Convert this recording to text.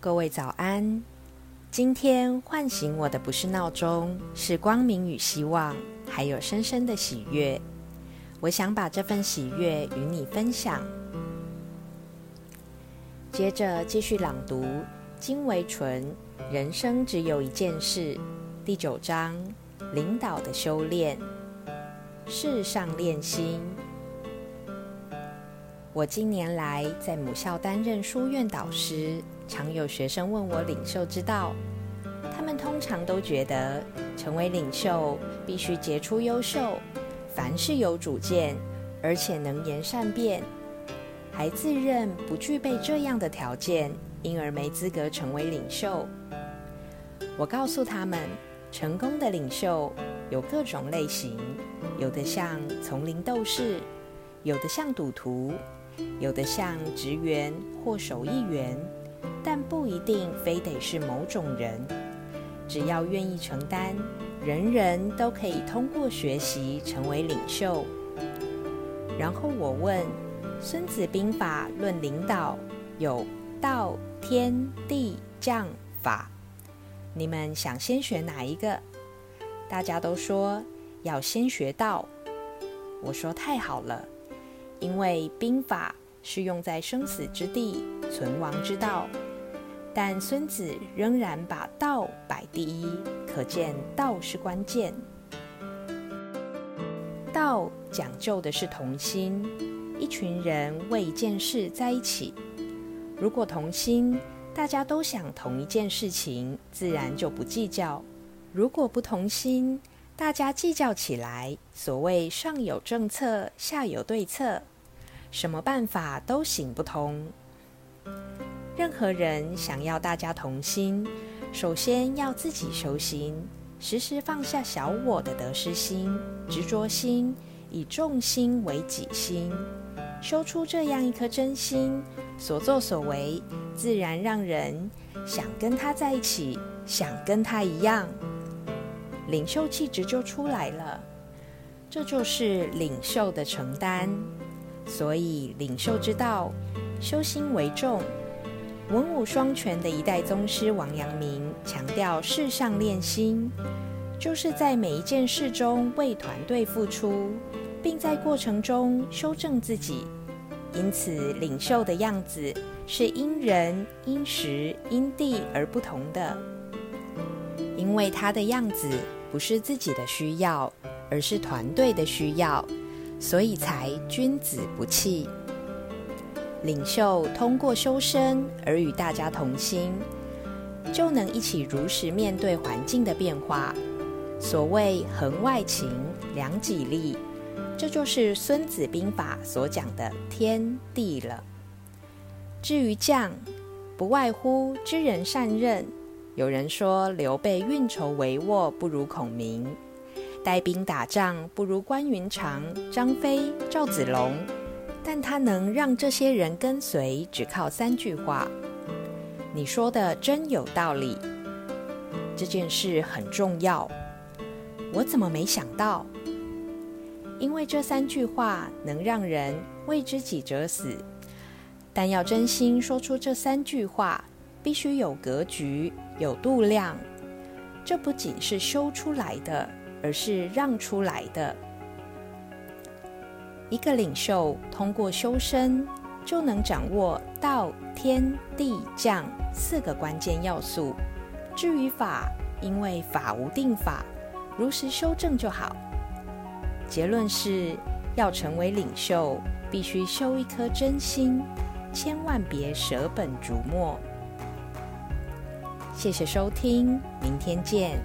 各位早安！今天唤醒我的不是闹钟，是光明与希望，还有深深的喜悦。我想把这份喜悦与你分享。接着继续朗读金维纯《人生只有一件事》第九章：领导的修炼，世上练心。我近年来在母校担任书院导师。常有学生问我领袖之道，他们通常都觉得成为领袖必须杰出优秀，凡事有主见，而且能言善辩，还自认不具备这样的条件，因而没资格成为领袖。我告诉他们，成功的领袖有各种类型，有的像丛林斗士，有的像赌徒，有的像职员或手艺员。但不一定非得是某种人，只要愿意承担，人人都可以通过学习成为领袖。然后我问：《孙子兵法》论领导有道、天、地、将、法，你们想先学哪一个？大家都说要先学道。我说太好了，因为兵法是用在生死之地、存亡之道。但孙子仍然把道摆第一，可见道是关键。道讲究的是同心，一群人为一件事在一起。如果同心，大家都想同一件事情，自然就不计较；如果不同心，大家计较起来，所谓上有政策，下有对策，什么办法都行不通。任何人想要大家同心，首先要自己修心，时时放下小我的得失心、执着心，以众心为己心，修出这样一颗真心，所作所为自然让人想跟他在一起，想跟他一样，领袖气质就出来了。这就是领袖的承担。所以，领袖之道，修心为重。文武双全的一代宗师王阳明强调：世上练心，就是在每一件事中为团队付出，并在过程中修正自己。因此，领袖的样子是因人、因时、因地而不同的。因为他的样子不是自己的需要，而是团队的需要，所以才君子不器。领袖通过修身而与大家同心，就能一起如实面对环境的变化。所谓“衡外情，量己力”，这就是《孙子兵法》所讲的天地了。至于将，不外乎知人善任。有人说刘备运筹帷幄不如孔明，带兵打仗不如关云长、张飞、赵子龙。但他能让这些人跟随，只靠三句话。你说的真有道理，这件事很重要。我怎么没想到？因为这三句话能让人为知己者死。但要真心说出这三句话，必须有格局、有度量。这不仅是修出来的，而是让出来的。一个领袖通过修身，就能掌握道、天、地、将四个关键要素。至于法，因为法无定法，如实修正就好。结论是要成为领袖，必须修一颗真心，千万别舍本逐末。谢谢收听，明天见。